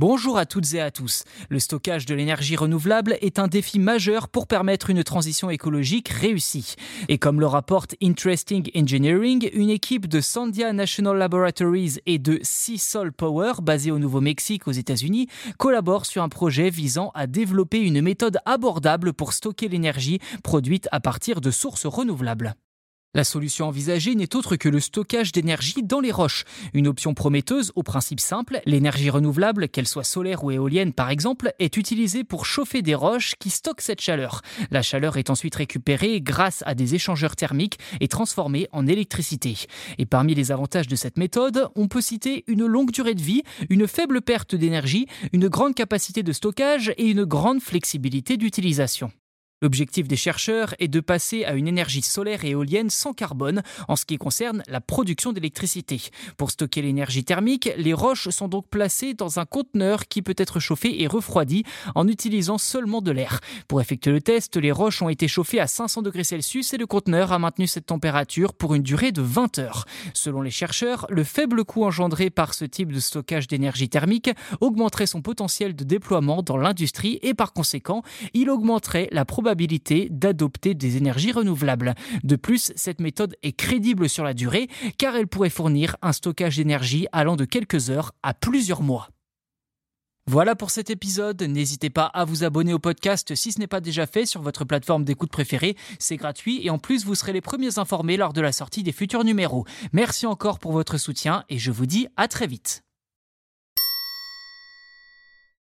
Bonjour à toutes et à tous. Le stockage de l'énergie renouvelable est un défi majeur pour permettre une transition écologique réussie. Et comme le rapporte Interesting Engineering, une équipe de Sandia National Laboratories et de Seasol Power, basée au Nouveau-Mexique aux États-Unis, collabore sur un projet visant à développer une méthode abordable pour stocker l'énergie produite à partir de sources renouvelables. La solution envisagée n'est autre que le stockage d'énergie dans les roches. Une option prometteuse au principe simple, l'énergie renouvelable, qu'elle soit solaire ou éolienne par exemple, est utilisée pour chauffer des roches qui stockent cette chaleur. La chaleur est ensuite récupérée grâce à des échangeurs thermiques et transformée en électricité. Et parmi les avantages de cette méthode, on peut citer une longue durée de vie, une faible perte d'énergie, une grande capacité de stockage et une grande flexibilité d'utilisation. L'objectif des chercheurs est de passer à une énergie solaire et éolienne sans carbone en ce qui concerne la production d'électricité. Pour stocker l'énergie thermique, les roches sont donc placées dans un conteneur qui peut être chauffé et refroidi en utilisant seulement de l'air. Pour effectuer le test, les roches ont été chauffées à 500 degrés Celsius et le conteneur a maintenu cette température pour une durée de 20 heures. Selon les chercheurs, le faible coût engendré par ce type de stockage d'énergie thermique augmenterait son potentiel de déploiement dans l'industrie et par conséquent, il augmenterait la probabilité d'adopter des énergies renouvelables. De plus, cette méthode est crédible sur la durée car elle pourrait fournir un stockage d'énergie allant de quelques heures à plusieurs mois. Voilà pour cet épisode. N'hésitez pas à vous abonner au podcast si ce n'est pas déjà fait sur votre plateforme d'écoute préférée. C'est gratuit et en plus vous serez les premiers informés lors de la sortie des futurs numéros. Merci encore pour votre soutien et je vous dis à très vite.